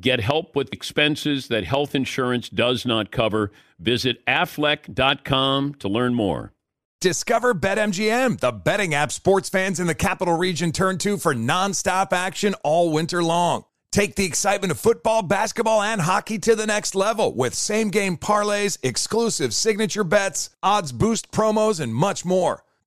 Get help with expenses that health insurance does not cover. Visit aflac.com to learn more. Discover BetMGM, the betting app sports fans in the capital region turn to for nonstop action all winter long. Take the excitement of football, basketball, and hockey to the next level with same game parlays, exclusive signature bets, odds boost promos, and much more.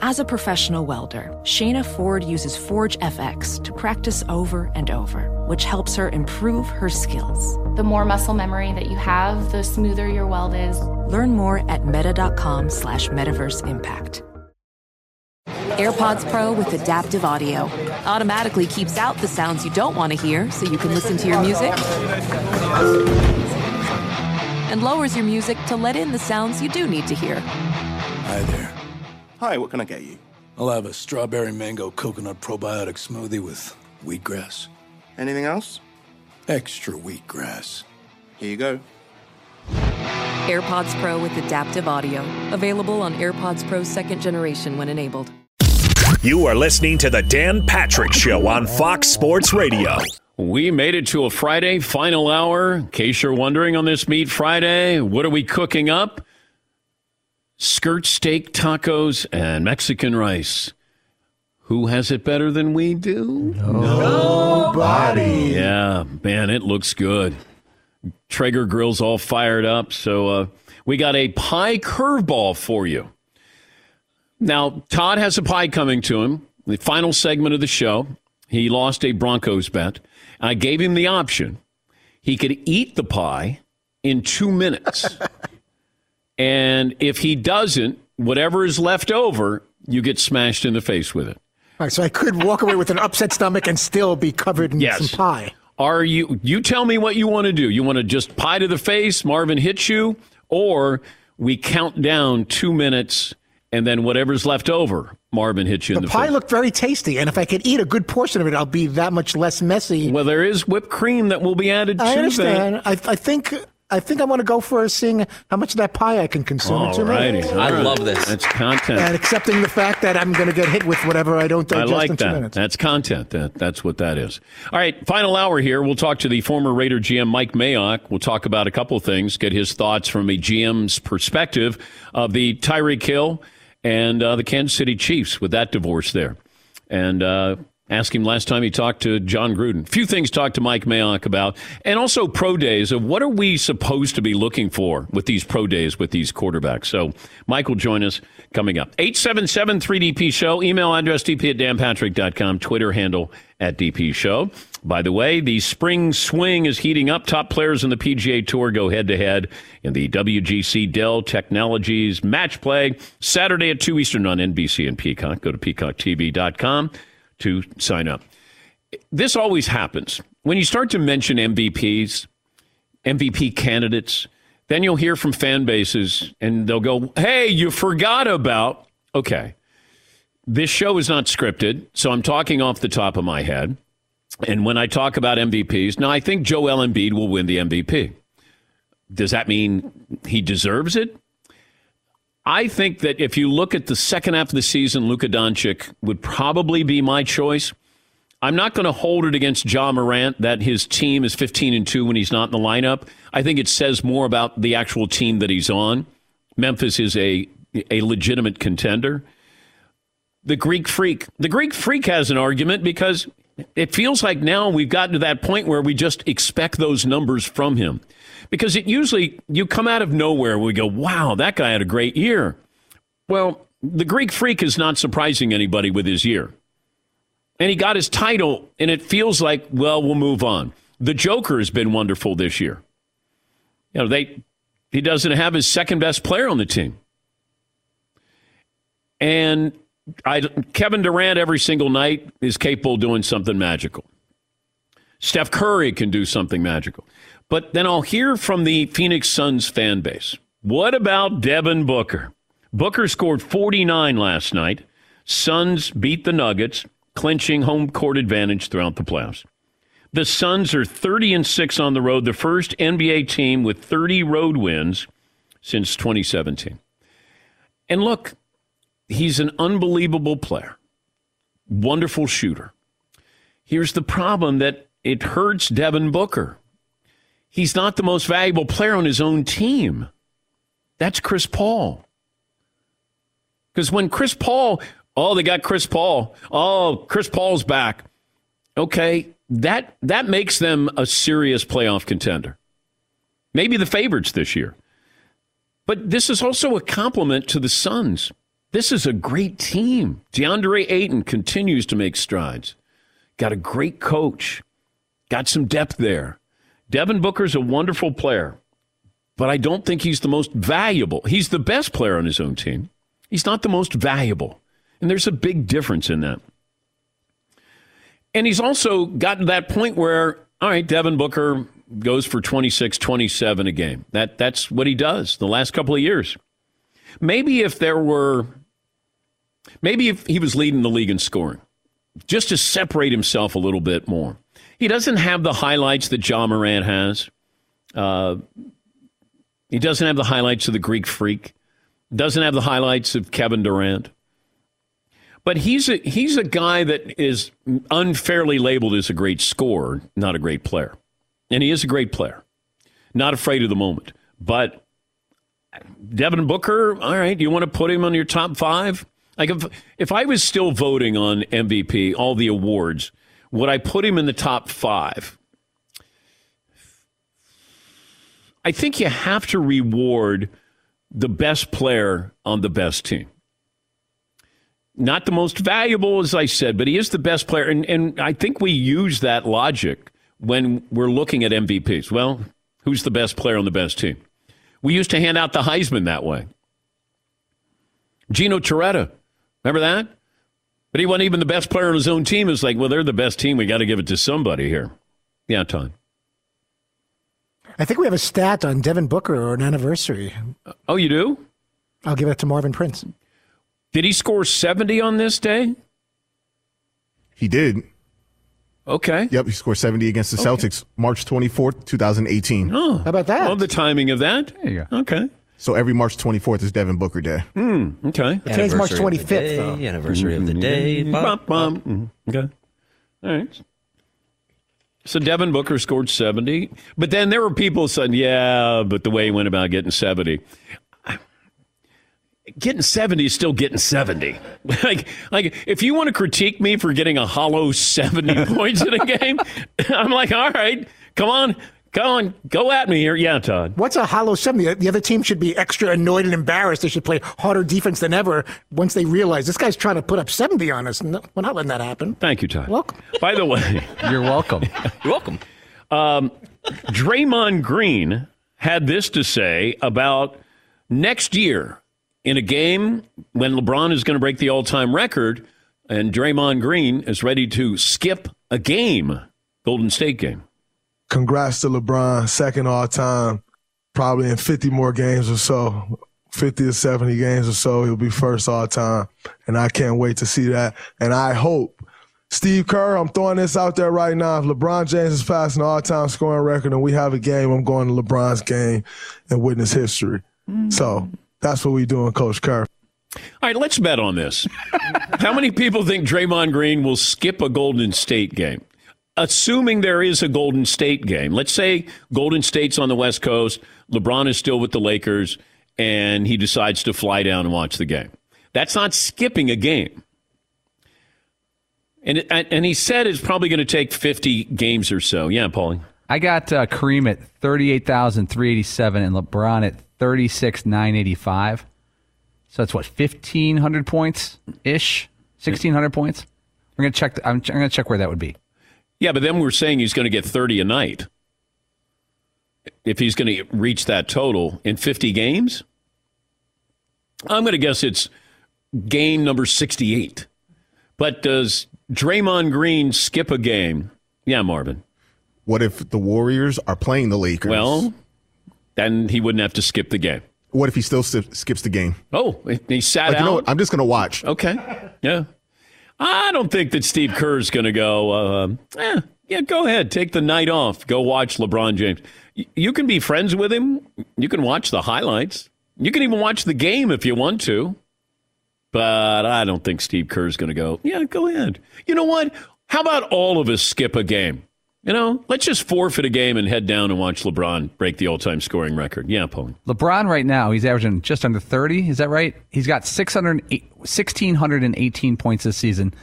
As a professional welder, Shayna Ford uses Forge FX to practice over and over, which helps her improve her skills. The more muscle memory that you have, the smoother your weld is. Learn more at meta.com slash metaverse impact. AirPods Pro with adaptive audio automatically keeps out the sounds you don't want to hear so you can listen to your music and lowers your music to let in the sounds you do need to hear. Hi there. Hi, what can I get you? I'll have a strawberry mango coconut probiotic smoothie with wheatgrass. Anything else? Extra wheatgrass. Here you go. AirPods Pro with adaptive audio. Available on AirPods Pro second generation when enabled. You are listening to The Dan Patrick Show on Fox Sports Radio. We made it to a Friday final hour. In case you're wondering on this Meat Friday, what are we cooking up? Skirt steak tacos and Mexican rice. Who has it better than we do? Nobody. Yeah, man, it looks good. Traeger grill's all fired up. So uh, we got a pie curveball for you. Now, Todd has a pie coming to him. The final segment of the show. He lost a Broncos bet. I gave him the option. He could eat the pie in two minutes. and if he doesn't, whatever is left over, you get smashed in the face with it. All right, so I could walk away with an upset stomach and still be covered in Yes. some pie. Are you you tell me what you want to do? You want to just pie to the face, Marvin hits you, or we count down 2 minutes and then whatever's left over, Marvin hits you The in the pie face. looked very tasty, and if I could eat a good portion of it, I'll be that much less messy. well, there is whipped cream that will be added I to understand. I, I think I think I want to go for seeing how much of that pie I can consume in All righty. minutes. All right. love this. That's content. And accepting the fact that I'm going to get hit with whatever I don't I like in two that. minutes. That's content. That, that's what that is. All right, final hour here. We'll talk to the former Raider GM Mike Mayock. We'll talk about a couple of things, get his thoughts from a GM's perspective of the Tyreek Hill and uh, the Kansas City Chiefs with that divorce there. And uh, ask him last time he talked to Jon Gruden. Few things talked to Mike Mayock about. And also pro days of what are we supposed to be looking for with these pro days with these quarterbacks. So Mike will join us coming up. 877 3DP Show. Email address dp at danpatrick.com. Twitter handle at DP Show. By the way, the spring swing is heating up. Top players in the PGA Tour go head to head in the WGC Dell Technologies Match Play Saturday at 2 Eastern on NBC and Peacock. Go to peacocktv.com to sign up. This always happens. When you start to mention MVPs, MVP candidates, then you'll hear from fan bases and they'll go, Hey, you forgot about. Okay. This show is not scripted, so I'm talking off the top of my head. And when I talk about MVPs, now I think Joel Embiid will win the MVP. Does that mean he deserves it? I think that if you look at the second half of the season, Luka Doncic would probably be my choice. I'm not going to hold it against Ja Morant that his team is 15 and 2 when he's not in the lineup. I think it says more about the actual team that he's on. Memphis is a a legitimate contender. The Greek Freak. The Greek Freak has an argument because it feels like now we've gotten to that point where we just expect those numbers from him. Because it usually, you come out of nowhere, we go, wow, that guy had a great year. Well, the Greek Freak is not surprising anybody with his year. And he got his title, and it feels like, well, we'll move on. The Joker has been wonderful this year. You know, they he doesn't have his second best player on the team. And I, Kevin Durant every single night is capable of doing something magical. Steph Curry can do something magical. But then I'll hear from the Phoenix Suns fan base. What about Devin Booker? Booker scored 49 last night. Suns beat the Nuggets, clinching home court advantage throughout the playoffs. The Suns are 30 and 6 on the road, the first NBA team with 30 road wins since 2017. And look, he's an unbelievable player, wonderful shooter. Here's the problem that it hurts Devin Booker. He's not the most valuable player on his own team. That's Chris Paul. Because when Chris Paul, oh, they got Chris Paul. Oh, Chris Paul's back. Okay, that that makes them a serious playoff contender. Maybe the favorites this year. But this is also a compliment to the Suns. This is a great team. DeAndre Ayton continues to make strides. Got a great coach. Got some depth there. Devin Booker's a wonderful player, but I don't think he's the most valuable. He's the best player on his own team. He's not the most valuable. And there's a big difference in that. And he's also gotten to that point where, all right, Devin Booker goes for 26, 27 a game. That, that's what he does the last couple of years. Maybe if there were, maybe if he was leading the league in scoring, just to separate himself a little bit more. He doesn't have the highlights that Ja Morant has. Uh, he doesn't have the highlights of the Greek Freak. Doesn't have the highlights of Kevin Durant. But he's a, he's a guy that is unfairly labeled as a great scorer, not a great player. And he is a great player. Not afraid of the moment. But Devin Booker, all right, do you want to put him on your top five? Like if if I was still voting on MVP, all the awards, would I put him in the top five? I think you have to reward the best player on the best team. Not the most valuable, as I said, but he is the best player. And, and I think we use that logic when we're looking at MVPs. Well, who's the best player on the best team? We used to hand out the Heisman that way. Gino Torretta, remember that? But he wasn't even the best player on his own team. It's like, well, they're the best team. We got to give it to somebody here. Yeah, Todd. I think we have a stat on Devin Booker or an anniversary. Uh, oh, you do? I'll give it to Marvin Prince. Did he score 70 on this day? He did. Okay. Yep, he scored 70 against the Celtics. March 24th, 2018. Oh. How about that? Well, the timing of that. There you go. Okay. So every March 24th is Devin Booker Day. Hmm. okay. Today's March 25th, day, though. Anniversary of the day. Bop, bop. Mm-hmm. Okay. All right. So Devin Booker scored 70. But then there were people saying, yeah, but the way he went about getting 70. Getting 70 is still getting 70. like, like if you want to critique me for getting a hollow 70 points in a game, I'm like, all right, come on, Come on, go at me here. Yeah, Todd. What's a hollow 70? The other team should be extra annoyed and embarrassed. They should play harder defense than ever once they realize this guy's trying to put up 70 on us. No, we're not letting that happen. Thank you, Todd. Welcome. By the way, you're welcome. you're welcome. Um, Draymond Green had this to say about next year in a game when LeBron is going to break the all time record, and Draymond Green is ready to skip a game, Golden State game congrats to LeBron, second all time, probably in 50 more games or so. 50 or 70 games or so, he'll be first all time. And I can't wait to see that. And I hope Steve Kerr, I'm throwing this out there right now. If LeBron James is passing all time scoring record and we have a game, I'm going to LeBron's game and witness history. Mm. So that's what we doing, Coach Kerr. All right, let's bet on this. How many people think Draymond Green will skip a Golden State game? Assuming there is a Golden State game, let's say Golden State's on the West Coast, LeBron is still with the Lakers, and he decides to fly down and watch the game. That's not skipping a game. And and he said it's probably going to take 50 games or so. Yeah, Paulie. I got uh, Kareem at 38,387 and LeBron at 36,985. So that's what 1500 points ish, 1600 points. We're going to check I'm, I'm going to check where that would be. Yeah, but then we're saying he's going to get 30 a night. If he's going to reach that total in 50 games, I'm going to guess it's game number 68. But does Draymond Green skip a game? Yeah, Marvin. What if the Warriors are playing the Lakers? Well, then he wouldn't have to skip the game. What if he still skips the game? Oh, he sat like, out. You know what? I'm just going to watch. Okay. Yeah. I don't think that Steve Kerr's going to go, uh, eh, yeah, go ahead. Take the night off. Go watch LeBron James. You can be friends with him. You can watch the highlights. You can even watch the game if you want to. But I don't think Steve Kerr's going to go, yeah, go ahead. You know what? How about all of us skip a game? You know, let's just forfeit a game and head down and watch LeBron break the all-time scoring record. Yeah, Paul. LeBron right now, he's averaging just under 30. Is that right? He's got 600, 1,618 points this season,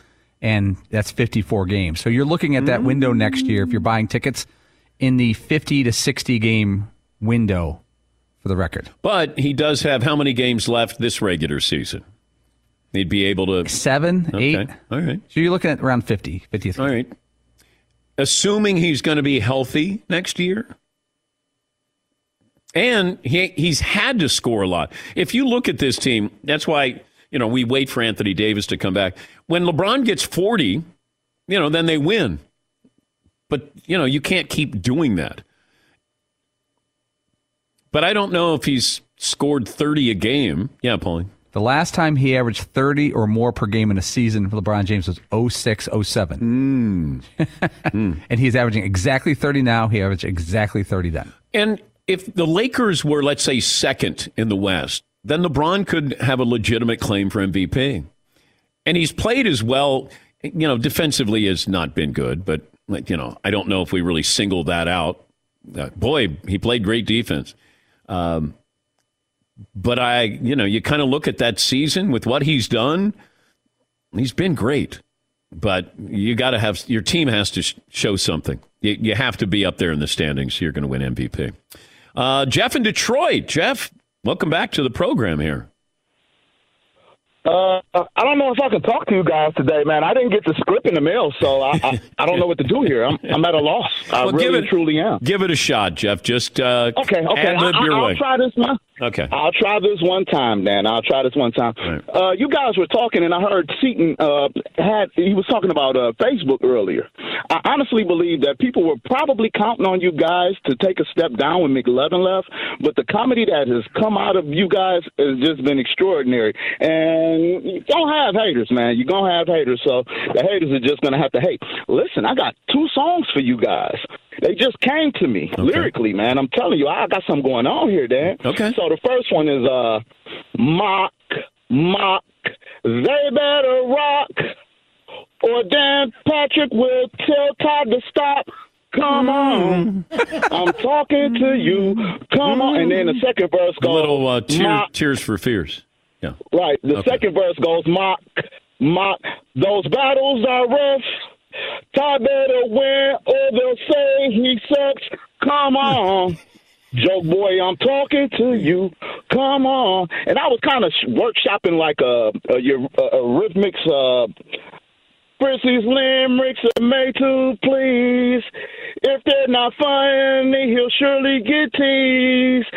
and that's 54 games. So you're looking at that window next year if you're buying tickets in the 50 to 60 game window for the record. But he does have how many games left this regular season? He'd be able to seven, okay. eight. All right. So you're looking at around 50, 50th. All right. Assuming he's going to be healthy next year. And he he's had to score a lot. If you look at this team, that's why, you know, we wait for Anthony Davis to come back. When LeBron gets 40, you know, then they win. But, you know, you can't keep doing that. But I don't know if he's scored 30 a game. Yeah, Paulie. The last time he averaged 30 or more per game in a season for LeBron James was 06 07. Mm. mm. And he's averaging exactly 30 now. He averaged exactly 30 then. And if the Lakers were, let's say, second in the West, then LeBron could have a legitimate claim for MVP. And he's played as well, you know, defensively has not been good, but, like, you know, I don't know if we really single that out. Uh, boy, he played great defense. Um, but I, you know, you kind of look at that season with what he's done. He's been great, but you got to have your team has to sh- show something. You, you, have to be up there in the standings. So you're going to win MVP. Uh, Jeff in Detroit. Jeff, welcome back to the program here. Uh, I don't know if I can talk to you guys today, man. I didn't get the script in the mail, so I, I, I don't know what to do here. I'm, I'm at a loss. I well, really it, truly am. Give it a shot, Jeff. Just uh, okay, okay. I, your I'll way. try this, man. Okay. I'll try this one time, Dan. I'll try this one time. Right. Uh, you guys were talking, and I heard Seaton uh, had he was talking about uh, Facebook earlier. I honestly believe that people were probably counting on you guys to take a step down when McLovin left, but the comedy that has come out of you guys has just been extraordinary. And you don't have haters, man. You're gonna have haters, so the haters are just gonna have to hate. Listen, I got two songs for you guys. They just came to me okay. lyrically, man. I'm telling you, I got something going on here, Dan. Okay. So the first one is uh, mock, mock. They better rock, or Dan Patrick will tell Todd to stop. Come on, I'm talking to you. Come on, and then the second verse goes. A little uh, tear, tears for fears. Yeah. Right. The Okay. second verse goes mock, mock. Those battles are rough. Todd better win, or they'll say he sucks. Come on. Joke boy, I'm talking to you. Come on. And I was kind of workshopping like a, a, your- a, a rhythmics, uh, Fritzy's limericks are made to please. If they're not funny, he'll surely get teased.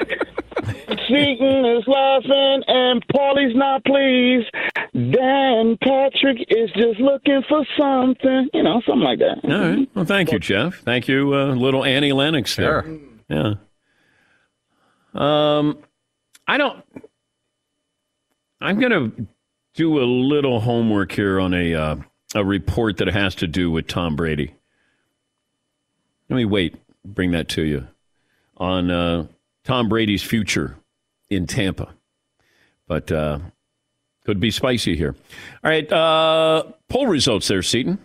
Seaton is laughing and Paulie's not pleased. Dan Patrick is just looking for something, you know, something like that. All right. Well, thank you, Jeff. Thank you, uh, little Annie Lennox there. Yeah. Um, I don't. I'm going to do a little homework here on a uh, a report that has to do with Tom Brady. Let me wait. Bring that to you on uh, Tom Brady's future in Tampa, but uh, could be spicy here. All right, uh, poll results there, Seaton.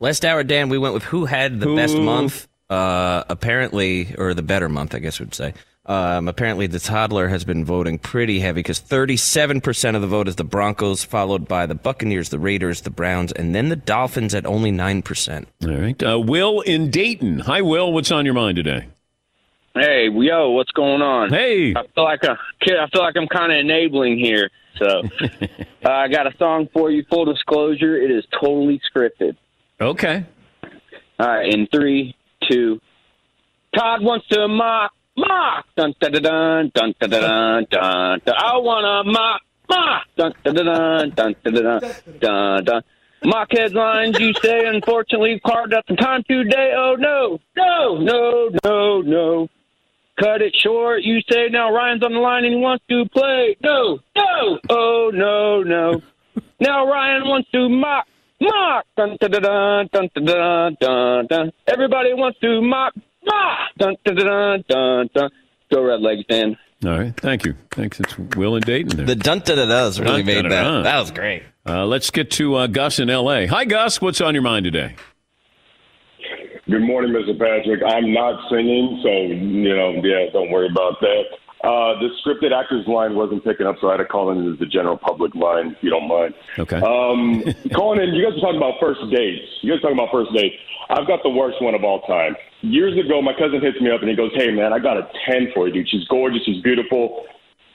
Last hour, Dan, we went with who had the best month. Uh, apparently, or the better month, I guess we'd say. Um, apparently, the toddler has been voting pretty heavy because 37% of the vote is the Broncos, followed by the Buccaneers, the Raiders, the Browns, and then the Dolphins at only 9%. All right. Uh, Will in Dayton. Hi, Will. What's on your mind today? Hey, yo, what's going on? Hey, I feel like a kid. I feel like I'm kind of enabling here. So, uh, I got a song for you. Full disclosure, it is totally scripted. Okay. All right, in three, two. Todd wants to mock, mock, dun dun dun dun dun dun dun dun. dun. I wanna mock, mock, dun dun dun dun dun dun dun dun. dun. Mock headlines, you say. Unfortunately, carved out the time today. Oh no, no, no, no, no. Cut it short, you say. Now Ryan's on the line and he wants to play. No, no, oh no, no. Now Ryan wants to mock, mock. Dun dun dun dun dun dun dun dun. Everybody wants to mock, mock. Dun dun dun dun dun. Go Red Legs, Dan. All right. Thank you. Thanks. It's Will and Dayton there. The dun da da da's really made that. That was great. Uh, let's get to uh, Gus in L.A. Hi, Gus. What's on your mind today? Good morning, Mr. Patrick. I'm not singing, so you know, yeah, don't worry about that. Uh, the scripted actors line wasn't picking up, so I had to call in the general public line, if you don't mind. Okay. Um, calling in, you guys were talking about first dates. You guys were talking about first dates. I've got the worst one of all time. Years ago, my cousin hits me up and he goes, "Hey, man, I got a ten for you, dude. She's gorgeous, she's beautiful.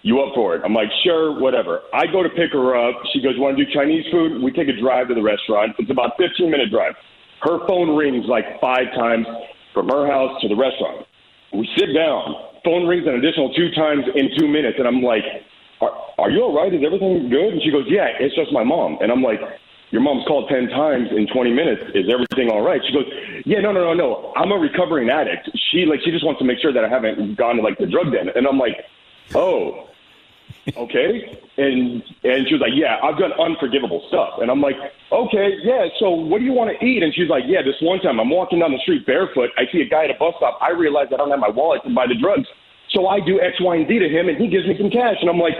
You up for it?" I'm like, "Sure, whatever." I go to pick her up. She goes, "Want to do Chinese food?" We take a drive to the restaurant. It's about 15 minute drive. Her phone rings like five times from her house to the restaurant. We sit down. Phone rings an additional two times in two minutes, and I'm like, "Are, are you all right? Is everything good?" And she goes, "Yeah, it's just my mom." And I'm like, "Your mom's called ten times in 20 minutes. Is everything all right?" She goes, "Yeah, no, no, no, no. I'm a recovering addict. She like she just wants to make sure that I haven't gone to like the drug den." And I'm like, "Oh." Okay? And and she was like yeah i've done unforgivable stuff. And i'm like okay yeah so what do you want to eat? And she's like yeah this one time i'm walking down the street barefoot. I see a guy at a bus stop. I realize i don't have my wallet to buy the drugs. So i do x y and z to him and he gives me some cash. And i'm like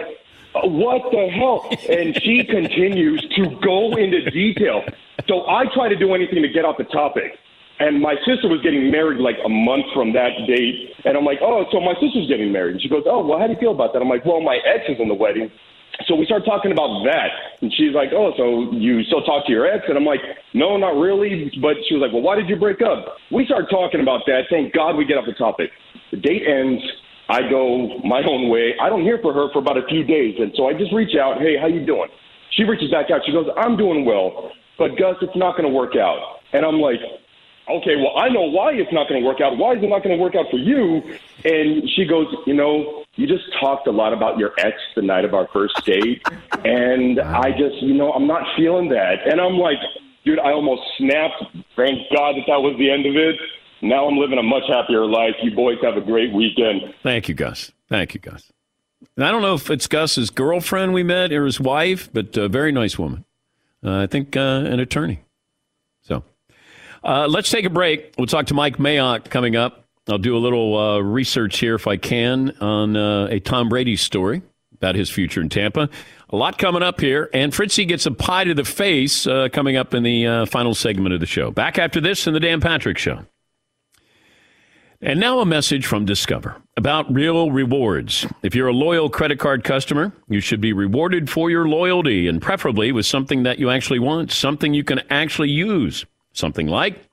"Uh, what the hell? And she continues to go into detail. So i try to do anything to get off the topic and my sister was getting married like a month from that date. And I'm like, oh, so my sister's getting married. And she goes, oh, well, how do you feel about that? I'm like, well, my ex is in the wedding. So we start talking about that. And she's like, oh, so you still talk to your ex? And I'm like, no, not really. But she was like, well, why did you break up? We start talking about that. Thank God we get off the topic. The date ends. I go my own way. I don't hear from her for about a few days. And so I just reach out, hey, how you doing? She reaches back out. She goes, I'm doing well. But Gus, it's not going to work out. And I'm like, okay, well, I know why it's not going to work out. Why is it not going to work out for you? And she goes, you know, you just talked a lot about your ex the night of our first date. And I just, you know, I'm not feeling that. And I'm like, dude, I almost snapped. Thank God that that was the end of it. Now I'm living a much happier life. You boys have a great weekend. Thank you, Gus. Thank you, Gus. And I don't know if it's Gus's girlfriend we met or his wife, but a very nice woman. Uh, I think uh, an attorney. So uh, let's take a break. We'll talk to Mike Mayock coming up. I'll do a little uh, research here if I can on uh, a Tom Brady story about his future in Tampa. A lot coming up here, and Fritzy gets a pie to the face uh, coming up in the uh, final segment of the show. Back after this in the Dan Patrick Show. And now a message from Discover about real rewards. If you're a loyal credit card customer, you should be rewarded for your loyalty and preferably with something that you actually want, something you can actually use, something like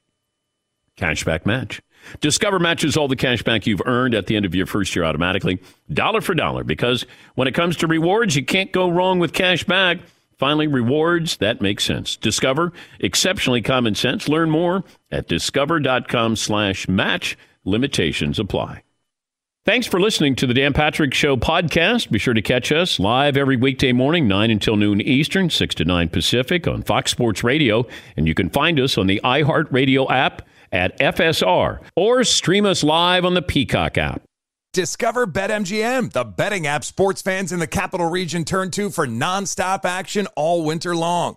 Cashback Match. Discover matches all the cash back you've earned at the end of your first year automatically, dollar for dollar, because when it comes to rewards, you can't go wrong with cash back. Finally, rewards that makes sense. Discover exceptionally common sense. Learn more at discover.com slash match. Limitations apply. Thanks for listening to the Dan Patrick Show podcast. Be sure to catch us live every weekday morning, 9 until noon Eastern, 6 to 9 Pacific on Fox Sports Radio. And you can find us on the iHeartRadio app at FSR or stream us live on the Peacock app. Discover BetMGM, the betting app sports fans in the capital region turn to for nonstop action all winter long.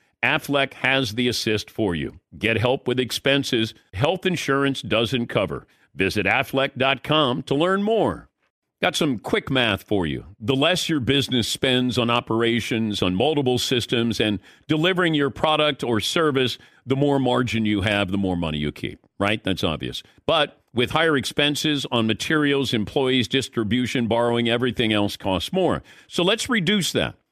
Aflac has the assist for you. Get help with expenses health insurance doesn't cover. Visit aflac.com to learn more. Got some quick math for you. The less your business spends on operations, on multiple systems, and delivering your product or service, the more margin you have, the more money you keep, right? That's obvious. But with higher expenses on materials, employees, distribution, borrowing, everything else costs more. So let's reduce that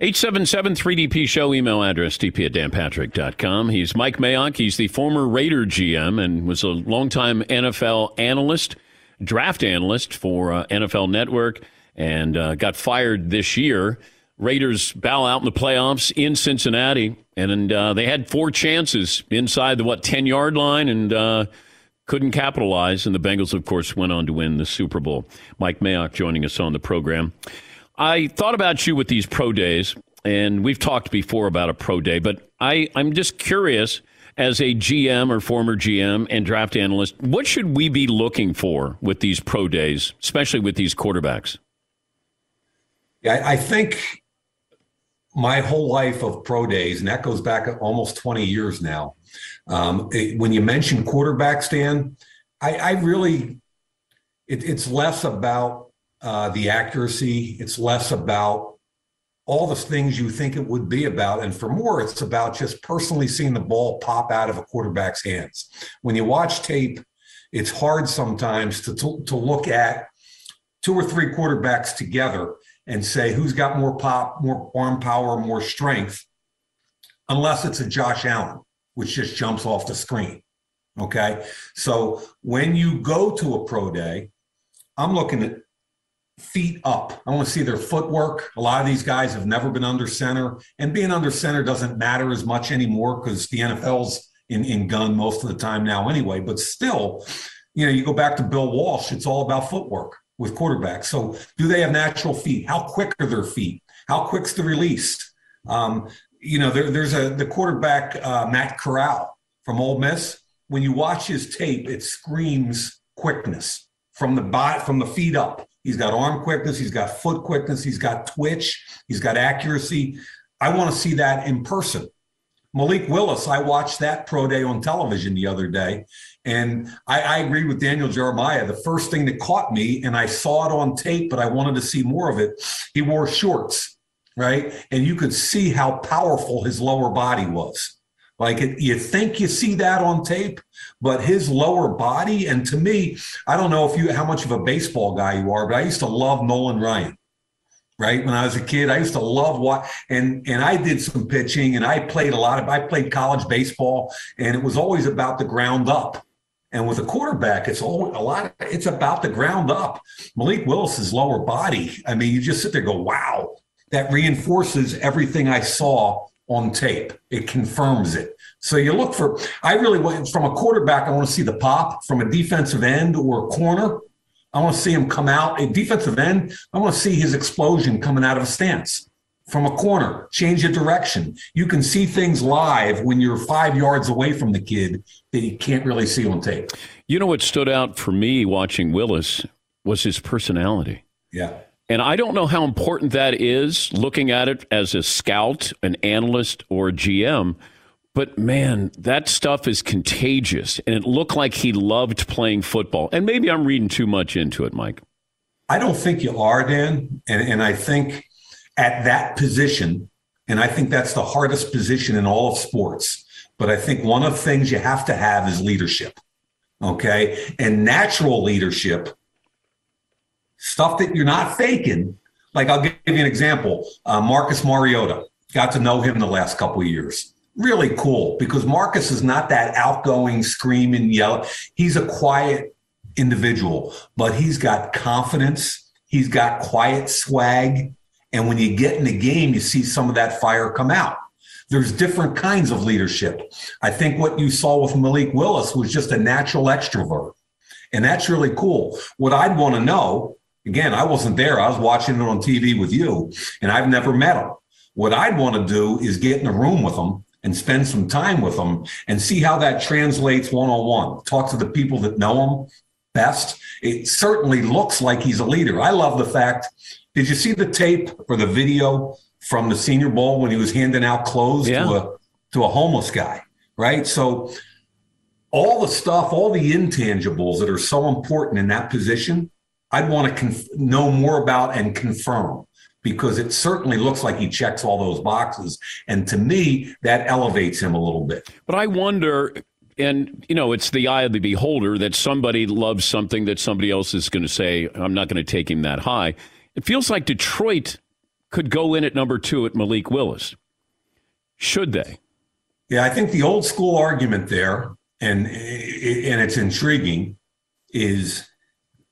877 3DP Show email address dp at danpatrick.com. He's Mike Mayock. He's the former Raider GM and was a longtime NFL analyst, draft analyst for uh, NFL Network, and uh, got fired this year. Raiders bow out in the playoffs in Cincinnati, and uh, they had four chances inside the, what, 10 yard line, and uh, couldn't capitalize, and the Bengals, of course, went on to win the Super Bowl. Mike Mayock joining us on the program. I thought about you with these pro days, and we've talked before about a pro day, but I, I'm just curious as a GM or former GM and draft analyst, what should we be looking for with these pro days, especially with these quarterbacks? Yeah, I think my whole life of pro days, and that goes back almost 20 years now. Um, it, when you mention quarterback, Dan, I, I really, it, it's less about uh, the accuracy. It's less about all the things you think it would be about. And for more, it's about just personally seeing the ball pop out of a quarterback's hands. When you watch tape, it's hard sometimes to, to, to look at two or three quarterbacks together and say who's got more pop, more arm power, more strength, unless it's a Josh Allen, which just jumps off the screen. Okay. So when you go to a pro day, I'm looking at feet up. I want to see their footwork. A lot of these guys have never been under center, and being under center doesn't matter as much anymore because the NFL's in, in gun most of the time now anyway. But still, you know, you go back to Bill Walsh, it's all about footwork with quarterbacks. So do they have natural feet? How quick are their feet? How quick's the release? Um, you know, there, there's a the quarterback uh, Matt Corral from Ole Miss. When you watch his tape, it screams quickness from the bot from the feet up. He's got arm quickness, he's got foot quickness, he's got twitch, he's got accuracy. I want to see that in person. Malik Willis, I watched that pro day on television the other day, and I, I agree with Daniel Jeremiah. The first thing that caught me, and I saw it on tape, but I wanted to see more of it, he wore shorts, right? And you could see how powerful his lower body was. Like it, you think you see that on tape, but his lower body, and to me, I don't know if you how much of a baseball guy you are, but I used to love Nolan Ryan. Right when I was a kid, I used to love what and and I did some pitching and I played a lot of I played college baseball and it was always about the ground up. And with a quarterback, it's all a lot. Of, it's about the ground up. Malik Willis's lower body. I mean, you just sit there, go, wow. That reinforces everything I saw on tape. It confirms it. So you look for, I really want, from a quarterback, I want to see the pop. From a defensive end or a corner, I want to see him come out. A defensive end, I want to see his explosion coming out of a stance. From a corner, change your direction. You can see things live when you're five yards away from the kid that you can't really see on tape. You know what stood out for me watching Willis was his personality. Yeah. And I don't know how important that is looking at it as a scout, an analyst, or GM. But man, that stuff is contagious. And it looked like he loved playing football. And maybe I'm reading too much into it, Mike. I don't think you are, Dan. And, and I think at that position, and I think that's the hardest position in all of sports. But I think one of the things you have to have is leadership. Okay. And natural leadership stuff that you're not faking. Like I'll give you an example. Uh, Marcus Mariota got to know him the last couple of years. Really cool because Marcus is not that outgoing, screaming, yell. He's a quiet individual, but he's got confidence. He's got quiet swag. And when you get in the game, you see some of that fire come out. There's different kinds of leadership. I think what you saw with Malik Willis was just a natural extrovert. And that's really cool. What I'd want to know Again, I wasn't there. I was watching it on TV with you, and I've never met him. What I'd want to do is get in a room with him and spend some time with him and see how that translates one on one. Talk to the people that know him best. It certainly looks like he's a leader. I love the fact. Did you see the tape or the video from the Senior Bowl when he was handing out clothes yeah. to a to a homeless guy? Right. So all the stuff, all the intangibles that are so important in that position I'd want to conf- know more about and confirm because it certainly looks like he checks all those boxes. And to me, that elevates him a little bit. But I wonder, and you know, it's the eye of the beholder that somebody loves something that somebody else is going to say, I'm not going to take him that high. It feels like Detroit could go in at number two at Malik Willis. Should they? Yeah, I think the old school argument there, and and it's intriguing, is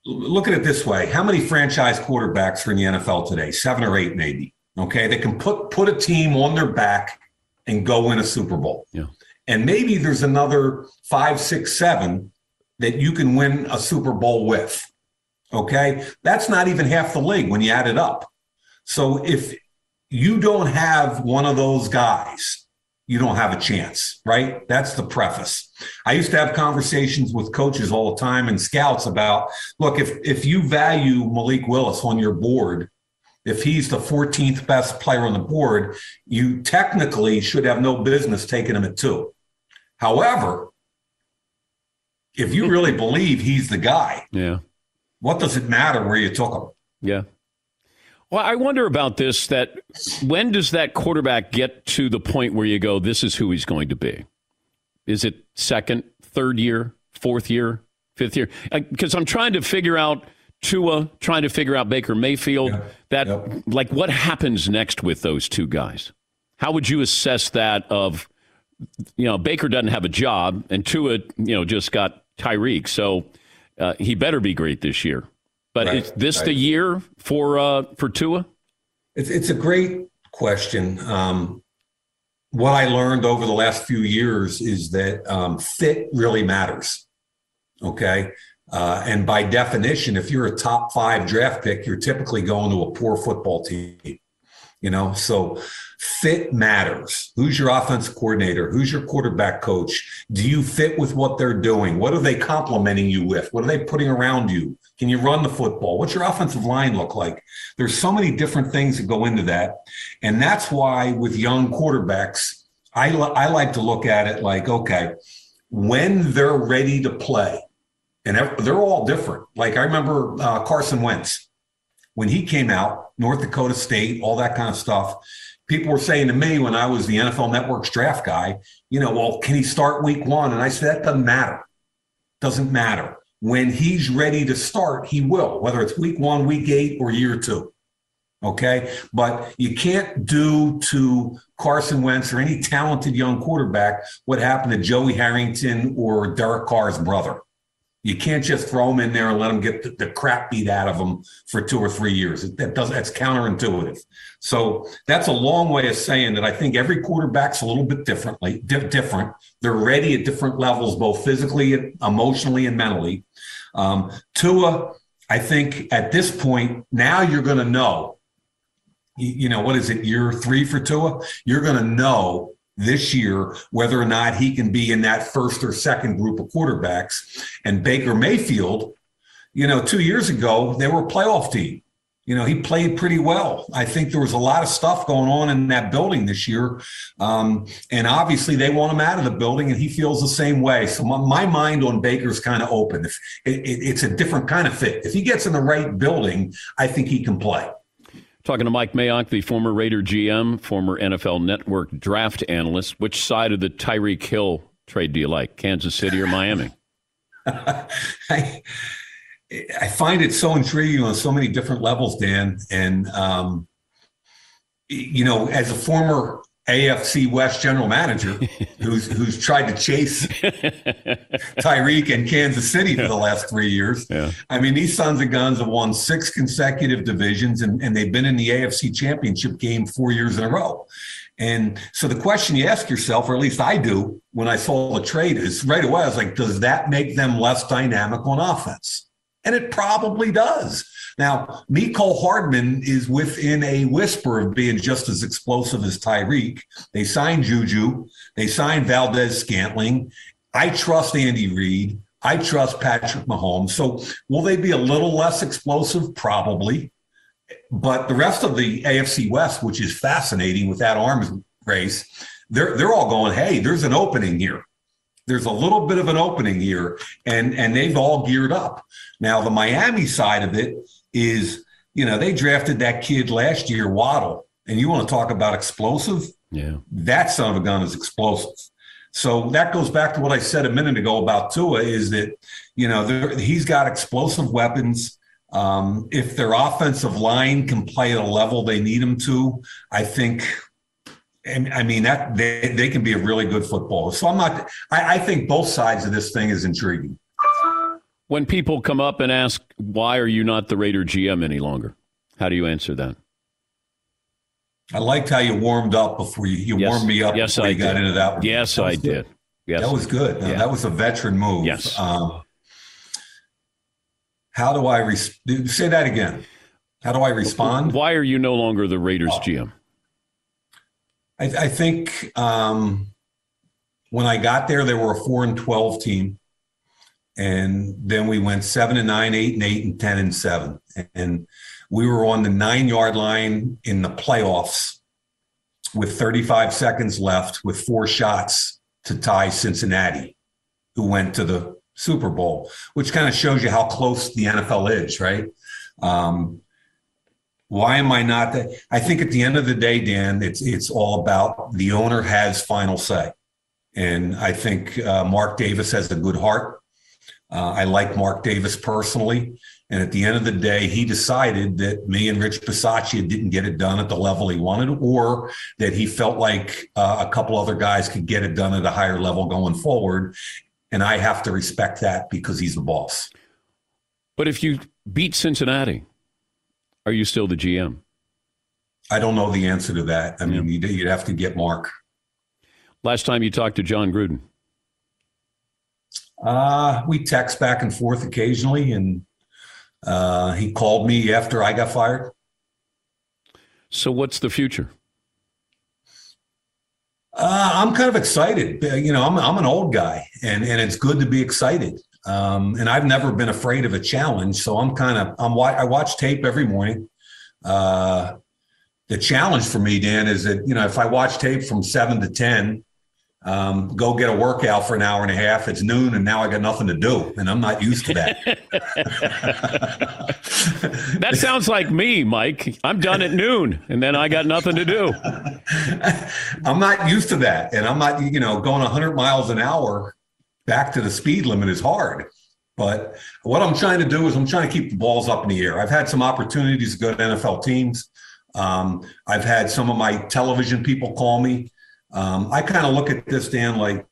look at it this way how many franchise quarterbacks are in the NFL today? Seven or eight, maybe. Okay. They can put, put a team on their back and go win a Super Bowl. Yeah. And maybe there's another five, six, seven that you can win a Super Bowl with. Okay. That's not even half the league when you add it up. So if you don't have one of those guys you don't have a chance, right? That's the preface. I used to have conversations with coaches all the time and scouts about look, if if you value Malik Willis on your board, if he's the 14th best player on the board, you technically should have no business taking him at two. However, if you really believe he's the guy, yeah, what does it matter where you took him? Yeah. Well, I wonder about this that when does that quarterback get to the point where you go, this is who he's going to be? Is it second, third year, fourth year, fifth year? Because I'm trying to figure out Tua, trying to figure out Baker Mayfield. Yeah. That like what happens next with those two guys? How would you assess that? Of you know, Baker doesn't have a job, and Tua, you know, just got Tyreek, so uh, he better be great this year. But right, is this right. the year for uh, for Tua? It's it's a great question. Um, what I learned over the last few years is that um, fit really matters. Okay. Uh, and by definition, if you're a top five draft pick, you're typically going to a poor football team. You know, so fit matters. Who's your offensive coordinator? Who's your quarterback coach? Do you fit with what they're doing? What are they complimenting you with? What are they putting around you? Can you run the football? What's your offensive line look like? There's so many different things that go into that. And that's why with young quarterbacks, I, I like to look at it like, okay, when they're ready to play, and they're all different. Like I remember uh, Carson Wentz when he came out, North Dakota State, all that kind of stuff people were saying to me when I was the NFL Network's draft guy, you know, well, can he start week one? And I said, that doesn't matter. Doesn't matter. When he's ready to start, he will, whether it's week one, week eight, or year two. Okay. But you can't do to Carson Wentz or any talented young quarterback what happened to Joey Harrington or Derek Carr's brother. You can't just throw them in there and let them get the, the crap beat out of them for two or three years. That does that's counterintuitive. So that's a long way of saying that I think every quarterback's a little bit differently di- different. They're ready at different levels, both physically, emotionally, and mentally. Um, Tua, I think at this point now you're going to know. You, you know what is it? Year three for Tua. You're going to know this year whether or not he can be in that first or second group of quarterbacks. And Baker Mayfield, you know, two years ago, they were a playoff team. You know, he played pretty well. I think there was a lot of stuff going on in that building this year. Um, and obviously, they want him out of the building, and he feels the same way. So, my, my mind on Baker's kind of open. If it, it, it's a different kind of fit. If he gets in the right building, I think he can play. Talking to Mike Mayock, the former Raider GM, former NFL Network draft analyst. Which side of the Tyreek Hill trade do you like, Kansas City or Miami? I, I find it so intriguing on so many different levels, Dan. And, um, you know, as a former AFC West general manager who's who's tried to chase Tyreek and Kansas City for the last three years. Yeah. I mean, these sons of guns have won six consecutive divisions and, and they've been in the AFC championship game four years in a row. And so the question you ask yourself, or at least I do when I saw the trade, is right away, I was like, does that make them less dynamic on offense? And it probably does. Now, Mecole Hardman is within a whisper of being just as explosive as Tyreek. They signed Juju. They signed Valdes-Scantling. I trust Andy Reid. I trust Patrick Mahomes. So will they be a little less explosive? Probably. But the rest of the AFC West, which is fascinating with that arms race, they're they're all going, hey, there's an opening here. There's a little bit of an opening here, and and they've all geared up. Now the Miami side of it is, you know, they drafted that kid last year, Waddle, and you want to talk about explosive? Yeah, that son of a gun is explosive. So that goes back to what I said a minute ago about Tua is that, you know, he's got explosive weapons. Um, if their offensive line can play at a level they need them to, I think and I mean that they, they can be a really good footballer. So I'm not. I, I, think both sides of this thing is intriguing. When people come up and ask why are you not the Raider GM any longer, how do you answer that? I liked how you warmed up before you, you yes. warmed me up yes, before I you did. got into that. One. Yes, that I did. Yes, that was good. Yeah. That was a veteran move. Yes. Um, how do I res- say that again? How do I respond? Why are you no longer the Raiders oh. GM? I, I think um, when I got there, they were a four and twelve team, and then we went seven and nine, eight and eight, and ten and seven, and we were on the nine yard line in the playoffs with 35 seconds left, with four shots to tie Cincinnati, who went to the Super Bowl, which kind of shows you how close the NFL is, right? Um, Why am I not that? I think at the end of the day, Dan, it's it's all about the owner has final say, and I think uh, Mark Davis has a good heart. Uh, I like Mark Davis personally. And at the end of the day, he decided that me and Rich Bisaccia didn't get it done at the level he wanted, or that he felt like uh, a couple other guys could get it done at a higher level going forward. And I have to respect that because he's the boss. But if you beat Cincinnati, are you still the GM? I don't know the answer to that. I mean, you'd, you'd have to get Mark. Last time you talked to Jon Gruden? Uh, we text back and forth occasionally, and uh, he called me after I got fired. So, what's the future? Uh, I'm kind of excited. You know, I'm, I'm an old guy, and, and it's good to be excited. Um, and I've never been afraid of a challenge, so I'm kind of I'm I watch tape every morning. Uh, the challenge for me, Dan, is that you know if I watch tape from seven to ten, um, go get a workout for an hour and a half. It's noon, and now I got nothing to do, and I'm not used to that. that sounds like me, Mike. I'm done at noon, and then I got nothing to do. I'm not used to that, and I'm not, you know, going 100 miles an hour back to the speed limit is hard. But what I'm trying to do is I'm trying to keep the balls up in the air. I've had some opportunities to go to NFL teams. Um, I've had some of my television people call me um, I kind of look at this, Dan, like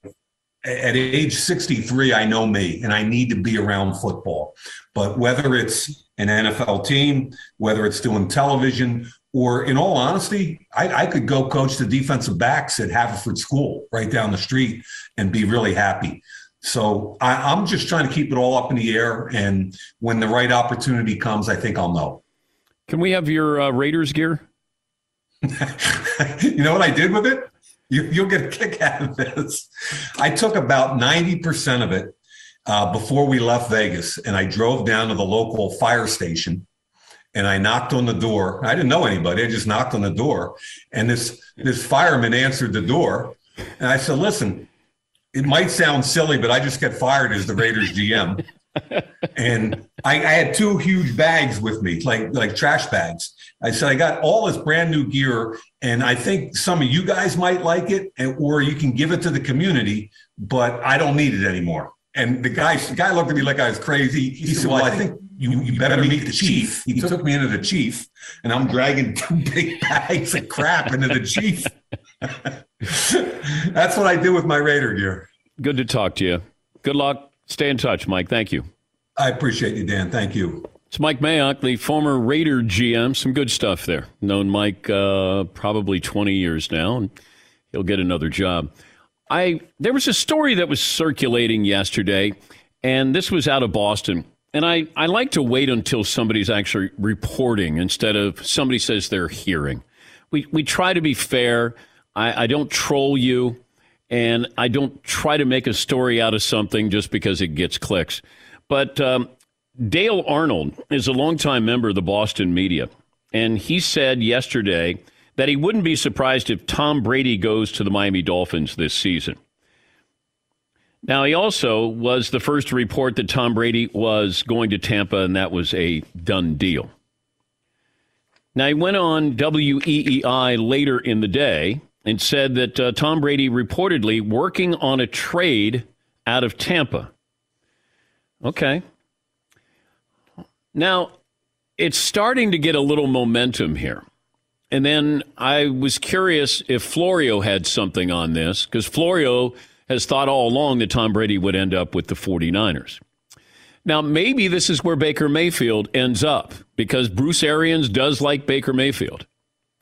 at age 63, I know me and I need to be around football. But whether it's an NFL team, whether it's doing television, or in all honesty, I, I, could go coach the defensive backs at Haverford School right down the street and be really happy. So I, am just trying to keep it all up in the air. And when the right opportunity comes, I think I'll know. Can we have your uh, Raiders gear? you know what I did with it? You, will get a kick out of this. I took about 90% of it uh, before we left Vegas, and I drove down to the local fire station and I knocked on the door. I didn't know anybody. I just knocked on the door, and this this fireman answered the door, and I said, "Listen, it might sound silly, but I just got fired as the Raiders GM." and I, I, had two huge bags with me, like like trash bags. I said I got all this brand new gear, and I think some of you guys might like it, and, or you can give it to the community, but I don't need it anymore. And the guy, the guy looked at me like I was crazy. He, he said, "Well, I think you, you better meet the chief." He took me into the chief, and I'm dragging two big bags of crap into the chief. That's what I do with my Raider gear. Good to talk to you. Good luck Stay in touch, Mike. Thank you. I appreciate you, Dan. Thank you. It's Mike Mayock, the former Raider GM. Some good stuff there. Known Mike uh, probably 20 years now, and he'll get another job. I there was a story that was circulating yesterday, and this was out of Boston. And I, I like to wait until somebody's actually reporting instead of somebody says they're hearing. We we try to be fair. I, I don't troll you and I don't try to make a story out of something just because it gets clicks. But um, Dale Arnold is a longtime member of the Boston media, and he said yesterday that he wouldn't be surprised if Tom Brady goes to the Miami Dolphins this season. Now, he also was the first to report that Tom Brady was going to Tampa, and that was a done deal. Now, he went on WEEI later in the day and said that uh, Tom Brady reportedly working on a trade out of Tampa. Okay. Now, it's starting to get a little momentum here. And then I was curious if Florio had something on this, because Florio has thought all along that Tom Brady would end up with the 49ers. Now, maybe this is where Baker Mayfield ends up, because Bruce Arians does like Baker Mayfield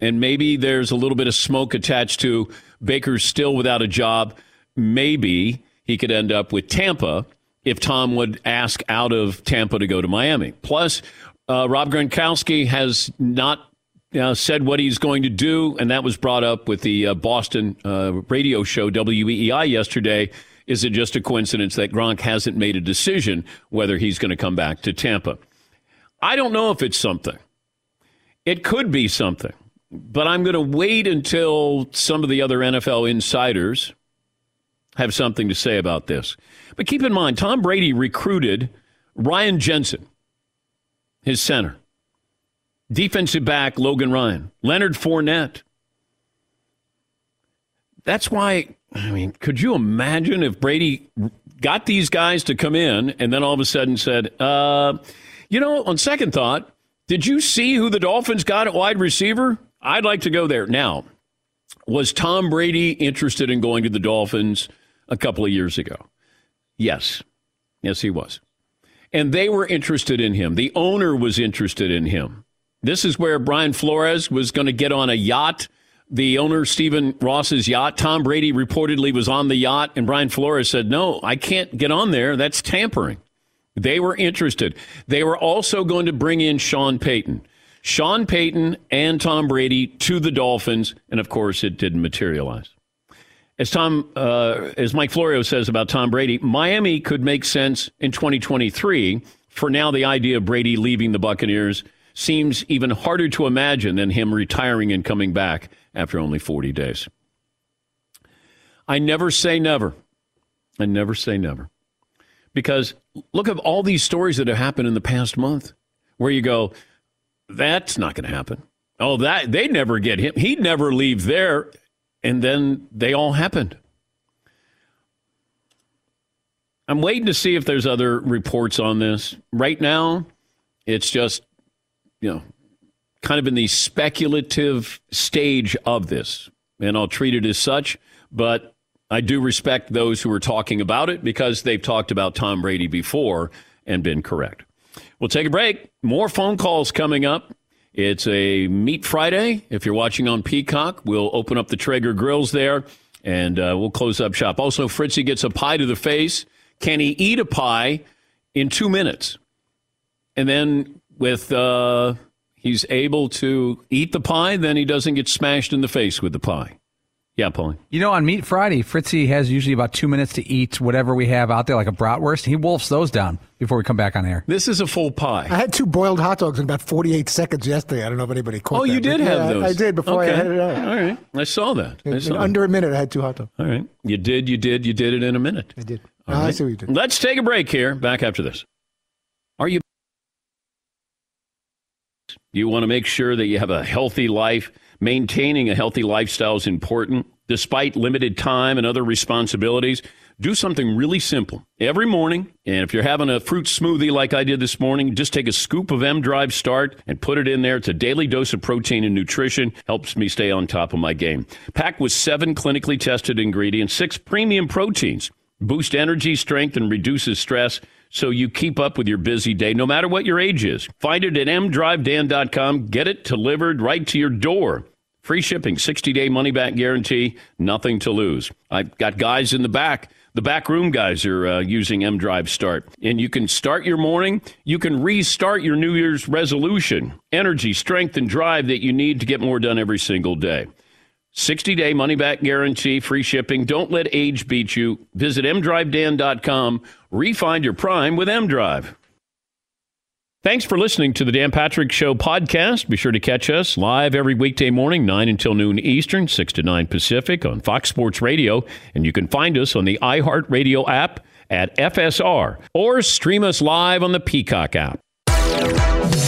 and maybe there's a little bit of smoke attached to Baker's still without a job. Maybe he could end up with Tampa if Tom would ask out of Tampa to go to Miami. Plus, uh, Rob Gronkowski has not uh, said what he's going to do, and that was brought up with the uh, Boston uh, radio show WEEI yesterday. Is it just a coincidence that Gronk hasn't made a decision whether he's going to come back to Tampa? I don't know if it's something. It could be something. But I'm going to wait until some of the other NFL insiders have something to say about this. But keep in mind, Tom Brady recruited Ryan Jensen, his center. Defensive back Logan Ryan, Leonard Fournette. That's why, I mean, could you imagine if Brady got these guys to come in and then all of a sudden said, uh, you know, on second thought, did you see who the Dolphins got at wide receiver? I'd like to go there. Now, was Tom Brady interested in going to the Dolphins a couple of years ago? Yes. Yes, he was. And they were interested in him. The owner was interested in him. This is where Brian Flores was going to get on a yacht. The owner, Stephen Ross's yacht. Tom Brady reportedly was on the yacht, and Brian Flores said, No, I can't get on there. That's tampering. They were interested. They were also going to bring in Sean Payton. Sean Payton and Tom Brady to the Dolphins, and of course, it didn't materialize. As Tom, uh, as Mike Florio says about Tom Brady, Miami could make sense in 2023. For now, the idea of Brady leaving the Buccaneers seems even harder to imagine than him retiring and coming back after only 40 days. I never say never. I never say never. Because look at all these stories that have happened in the past month where you go, that's not going to happen. Oh, that they never get him. He'd never leave there and then they all happened. I'm waiting to see if there's other reports on this. Right now, it's just, you know, kind of in the speculative stage of this. And I'll treat it as such, but I do respect those who are talking about it because they've talked about Tom Brady before and been correct. We'll take a break. More phone calls coming up. It's a Meat Friday. If you're watching on Peacock, we'll open up the Traeger grills there and uh, we'll close up shop. Also, Fritzy gets a pie to the face. Can he eat a pie in two minutes? And then with uh, he's able to eat the pie, then he doesn't get smashed in the face with the pie. Yeah, Paulie. You know, on Meat Friday, Fritzy has usually about two minutes to eat whatever we have out there, like a bratwurst. He wolfs those down before we come back on air. This is a full pie. I had two boiled hot dogs in about 48 seconds yesterday. I don't know if anybody caught that. Oh, that. you did have yeah, those. I, I did before okay. I headed out. All right. I saw that. I saw in under a minute, I had two hot dogs. All right. You did, you did, you did it in a minute. I did. All No, I right. see what you did. Let's take a break here. Back after this. Are you you want to make sure that you have a healthy life? Maintaining a healthy lifestyle is important. Despite limited time and other responsibilities, do something really simple every morning. And if you're having a fruit smoothie like I did this morning, just take a scoop of M Drive Start and put it in there. It's a daily dose of protein and nutrition. Helps me stay on top of my game. Packed with seven clinically tested ingredients, six premium proteins, boost energy, strength, and reduces stress so you keep up with your busy day no matter what your age is. Find it at mdrivedan.com. Get it delivered right to your door. Free shipping, 60 day money back guarantee, nothing to lose. I've got guys in the back. The back room guys are uh, using M Drive Start. And you can start your morning. You can restart your New Year's resolution, energy, strength, and drive that you need to get more done every single day. 60 day money back guarantee, free shipping. Don't let age beat you. Visit mdrivedan.com. Refind your prime with mdrive. Thanks for listening to the Dan Patrick Show podcast. Be sure to catch us live every weekday morning, 9 until noon Eastern, 6 to 9 Pacific on Fox Sports Radio. And you can find us on the iHeartRadio app at FSR or stream us live on the Peacock app.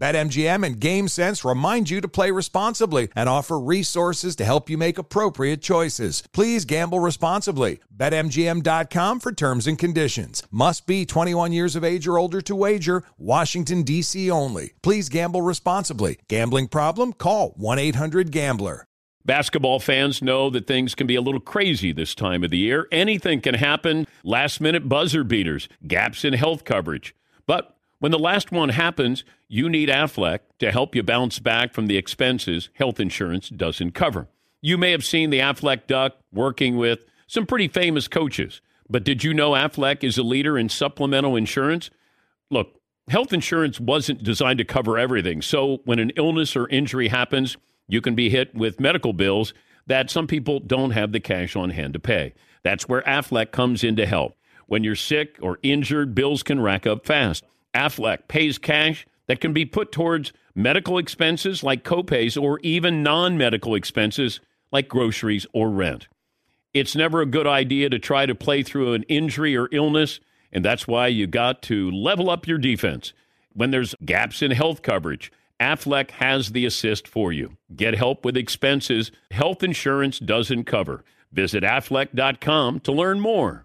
BetMGM and GameSense remind you to play responsibly and offer resources to help you make appropriate choices. Please gamble responsibly. BetMGM.com for terms and conditions. Must be 21 years of age or older to wager. Washington, D.C. only. Please gamble responsibly. Gambling problem? Call 1 800 Gambler. Basketball fans know that things can be a little crazy this time of the year. Anything can happen. Last minute buzzer beaters, gaps in health coverage. But when the last one happens, you need Aflac to help you bounce back from the expenses health insurance doesn't cover. You may have seen the Aflac Duck working with some pretty famous coaches, but did you know Aflac is a leader in supplemental insurance? Look, health insurance wasn't designed to cover everything. So when an illness or injury happens, you can be hit with medical bills that some people don't have the cash on hand to pay. That's where Aflac comes in to help. When you're sick or injured, bills can rack up fast. Aflac pays cash that can be put towards medical expenses like copays or even non medical expenses like groceries or rent. It's never a good idea to try to play through an injury or illness, and that's why you got to level up your defense. When there's gaps in health coverage, Aflac has the assist for you. Get help with expenses health insurance doesn't cover. Visit aflac.com to learn more.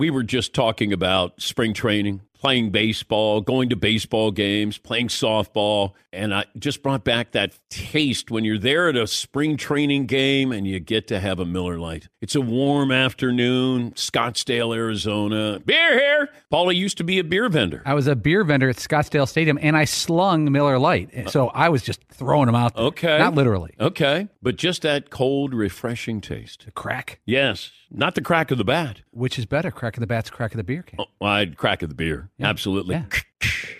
We were just talking about spring training, playing baseball, going to baseball games, playing softball, and I just brought back that taste when you're there at a spring training game and you get to have a Miller Lite. It's a warm afternoon, Scottsdale, Arizona. Beer here. Paulie used to be a beer vendor. I was a beer vendor at Scottsdale Stadium, and I slung Miller Lite, uh-huh. so I was just throwing them out. There. Okay. not literally. Okay, but just that cold, refreshing taste. The crack. Yes, not the crack of the bat. Which is better, crack of the bat's crack of the beer can. Oh, I'd crack of the beer. Yeah. Absolutely. Yeah.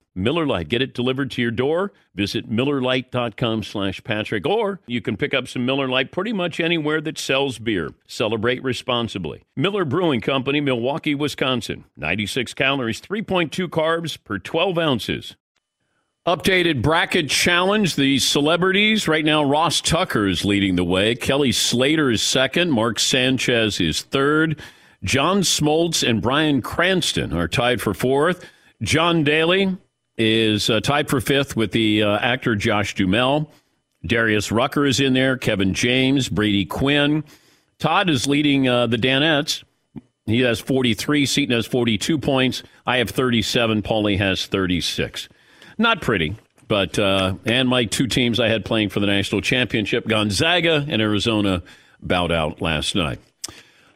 Miller Lite. Get it delivered to your door. Visit MillerLite.com slash Patrick. Or you can pick up some Miller Lite pretty much anywhere that sells beer. Celebrate responsibly. Miller Brewing Company, Milwaukee, Wisconsin. 96 calories, 3.2 carbs per 12 ounces. Updated bracket challenge. The celebrities right now. Ross Tucker is leading the way. Kelly Slater is second. Mark Sanchez is third. John Smoltz and Bryan Cranston are tied for fourth. John Daly is uh, tied for fifth with the uh, actor Josh Duhamel. Darius Rucker is in there. Kevin James, Brady Quinn. Todd is leading uh, the Danettes. He has 43. Seton has 42 points. I have 37. Paulie has 36. Not pretty, but uh, and my two teams I had playing for the national championship, Gonzaga and Arizona, bowed out last night.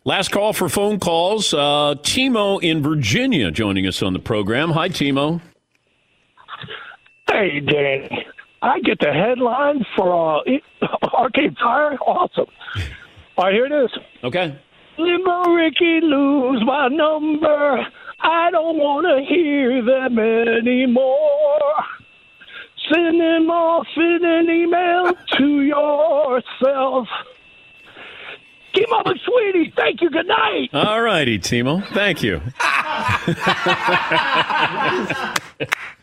Last call for phone calls. Uh, Timo in Virginia joining us on the program. Hi, Timo. Hey, Danny. I get the headline for uh, Arcade Fire. Awesome. All right, here it is. Okay. Limericky lose my number. I don't want to hear them anymore. Send them off in an email to yourself. Keep up, sweetie. Thank you. Good night. All righty, Timo. Thank you.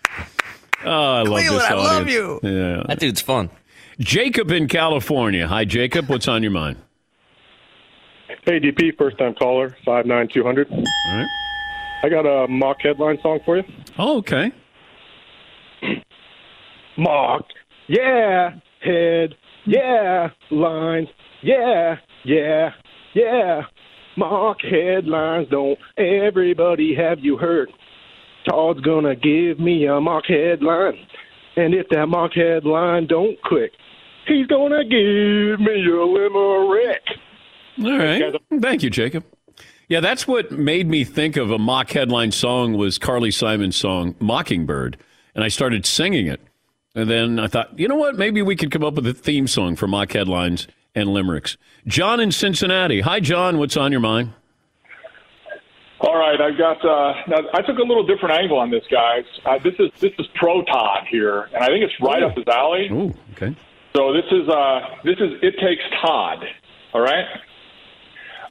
oh, I love Cleveland, this I love you. Yeah. That dude's fun. Jacob in California. Hi, Jacob. What's on your mind? Hey, DP, first time caller, 59200. All right. I got a mock headline song for you. Oh, okay. Mock, yeah, head, yeah, lines, yeah, yeah, yeah. Mock headlines, don't everybody have you heard? Todd's gonna give me a mock headline. And if that mock headline don't click, he's gonna give me a limerick. All right. Thank you, Jacob. Yeah, that's what made me think of a mock headline song was Carly Simon's song Mockingbird, and I started singing it. And then I thought, you know what? Maybe we could come up with a theme song for mock headlines and limericks. John in Cincinnati. Hi, John. What's on your mind? All right, I've got. Uh, now, I took a little different angle on this, guys. Uh, this is this is pro Todd here, and I think it's right up his alley. Ooh, okay. So this is uh, this is it takes Todd. All right.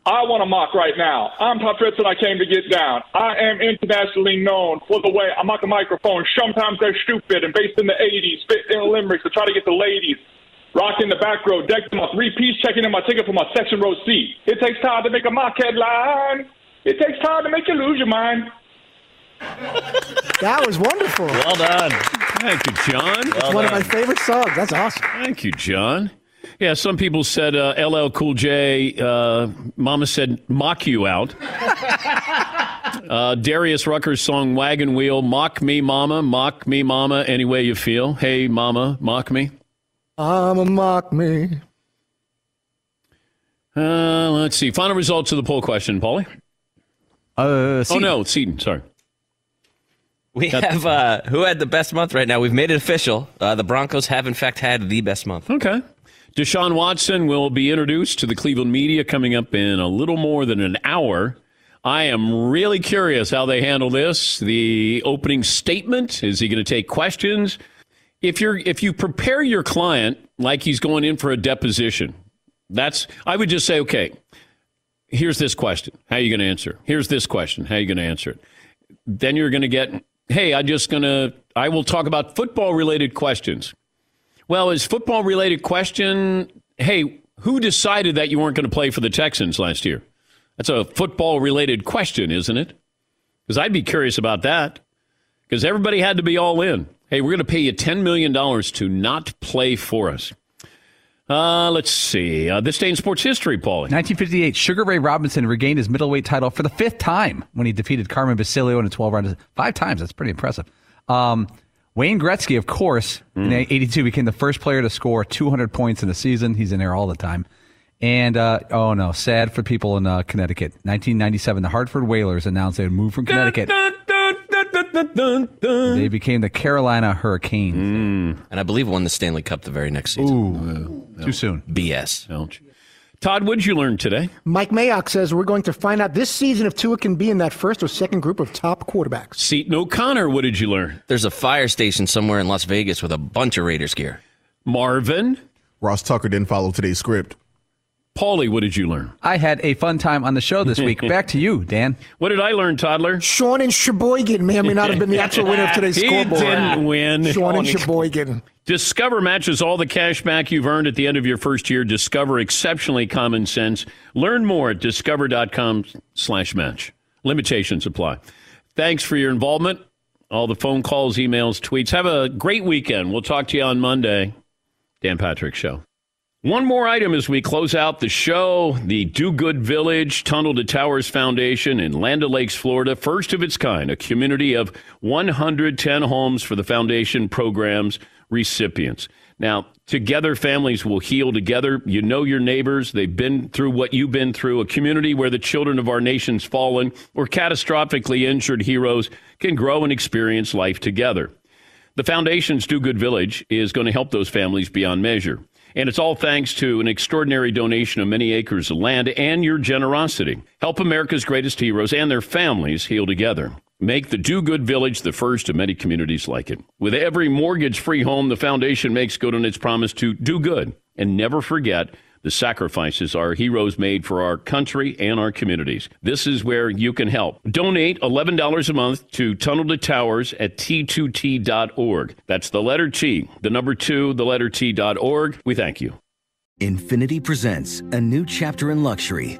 I want to mock right now. I'm Todd Fritz, and I came to get down. I am internationally known for the way I mock a microphone. Sometimes they're stupid and based in the 80s, fit in limericks to try to get the ladies. Rocking the back row, decked in my three piece, checking in my ticket for my section row seat. It takes time to make a mock headline. It takes time to make you lose your mind. That was wonderful. Well done. Thank you, John. It's one of my favorite songs. That's awesome. Thank you, John. Yeah, some people said uh, LL Cool J. Uh, Mama said mock you out. uh, Darius Rucker's song Wagon Wheel. Mock me, Mama. Mock me, Mama. Any way you feel. Hey, Mama, mock me. I'm a mock me. Uh, let's see. Final results of the poll question, Paulie. Uh, oh no, Seton. Sorry. We Got- have uh, who had the best month right now. We've made it official. Uh, the Broncos have in fact had the best month. Okay. Deshaun Watson will be introduced to the Cleveland media coming up in a little more than an hour. I am really curious how they handle this. The opening statement is he going to take questions? If you're if you prepare your client like he's going in for a deposition, that's I would just say okay. Here's this question. How are you going to answer? Here's this question. How are you going to answer it? Then you're going to get, hey, I'm just going to, I will talk about football related questions. Well, is football related question, hey, who decided that you weren't going to play for the Texans last year? That's a football related question, isn't it? Because I'd be curious about that. Because everybody had to be all in. Hey, we're going to pay you $10 million to not play for us. Uh, let's see. Uh, this day in sports history, Paulie. 1958, Sugar Ray Robinson regained his middleweight title for the fifth time when he defeated Carmen Basilio in a 12 round. Five times. That's pretty impressive. Um, Wayne Gretzky, of course, in 82 became the first player to score 200 points in a season. He's in there all the time. And, uh, oh no, sad for people in uh, Connecticut. 1997, the Hartford Whalers announced they would move from Connecticut. They became the Carolina Hurricanes. Mm. And I believe won the Stanley Cup the very next season. Ooh, too soon. BS. Todd, what did you learn today? Mike Mayock says we're going to find out this season if Tua can be in that first or second group of top quarterbacks. Seton O'Connor, what did you learn? There's a fire station somewhere in Las Vegas with a bunch of Raiders gear. Marvin. Ross Tucker didn't follow today's script. Paulie, what did you learn? I had a fun time on the show this week. Back to you, Dan. What did I learn, Toddler? Sean and Sheboygan may or may not have been the actual winner of today's he scoreboard. didn't win. Sean and Sheboygan. Discover matches all the cash back you've earned at the end of your first year. Discover exceptionally common sense. Learn more at discover.com slash match. Limitations apply. Thanks for your involvement. All the phone calls, emails, tweets. Have a great weekend. We'll talk to you on Monday. Dan Patrick Show. One more item as we close out the show. The Do Good Village Tunnel to Towers Foundation in Land O'Lakes, Florida. First of its kind, a community of 110 homes for the foundation program's recipients. Now, together, families will heal together. You know your neighbors. They've been through what you've been through. A community where the children of our nation's fallen or catastrophically injured heroes can grow and experience life together. The foundation's Do Good Village is going to help those families beyond measure. And it's all thanks to an extraordinary donation of many acres of land and your generosity. Help America's greatest heroes and their families heal together. Make the Do Good Village the first of many communities like it. With every mortgage free home, the foundation makes good on its promise to do good and never forget the sacrifices our heroes made for our country and our communities. This is where you can help. Donate $11 a month to Tunnel to Towers at T2T.org. That's the letter T, the number two, the letter T.org. We thank you. Infiniti presents a new chapter in luxury,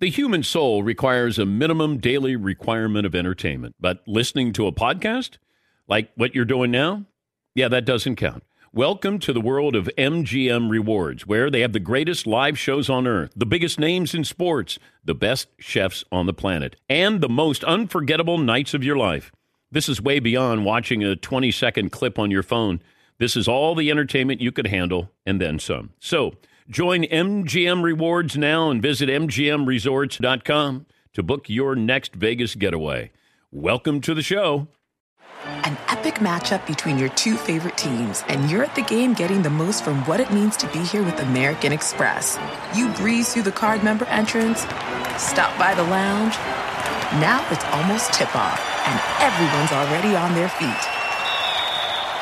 The human soul requires a minimum daily requirement of entertainment, but listening to a podcast, like what you're doing now, yeah, that doesn't count. Welcome to the world of MGM Rewards, where they have the greatest live shows on earth, the biggest names in sports, the best chefs on the planet, and the most unforgettable nights of your life. This is way beyond watching a 20 second clip on your phone. This is all the entertainment you could handle and then some. So, Join MGM Rewards now and visit MGMResorts.com to book your next Vegas getaway. Welcome to the show. An epic matchup between your two favorite teams, and you're at the game getting the most from what it means to be here with American Express. You breeze through the card member entrance, stop by the lounge. Now it's almost tip off, and everyone's already on their feet.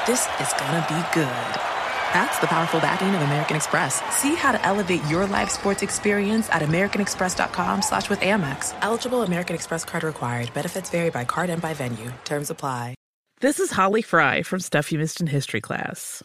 This is gonna be good. That's the powerful backing of American Express. See how to elevate your live sports experience at americanexpress.com slash with Amex. Eligible American Express card required. Benefits vary by card and by venue. Terms apply. This is Holly Fry from Stuff You Missed in History class.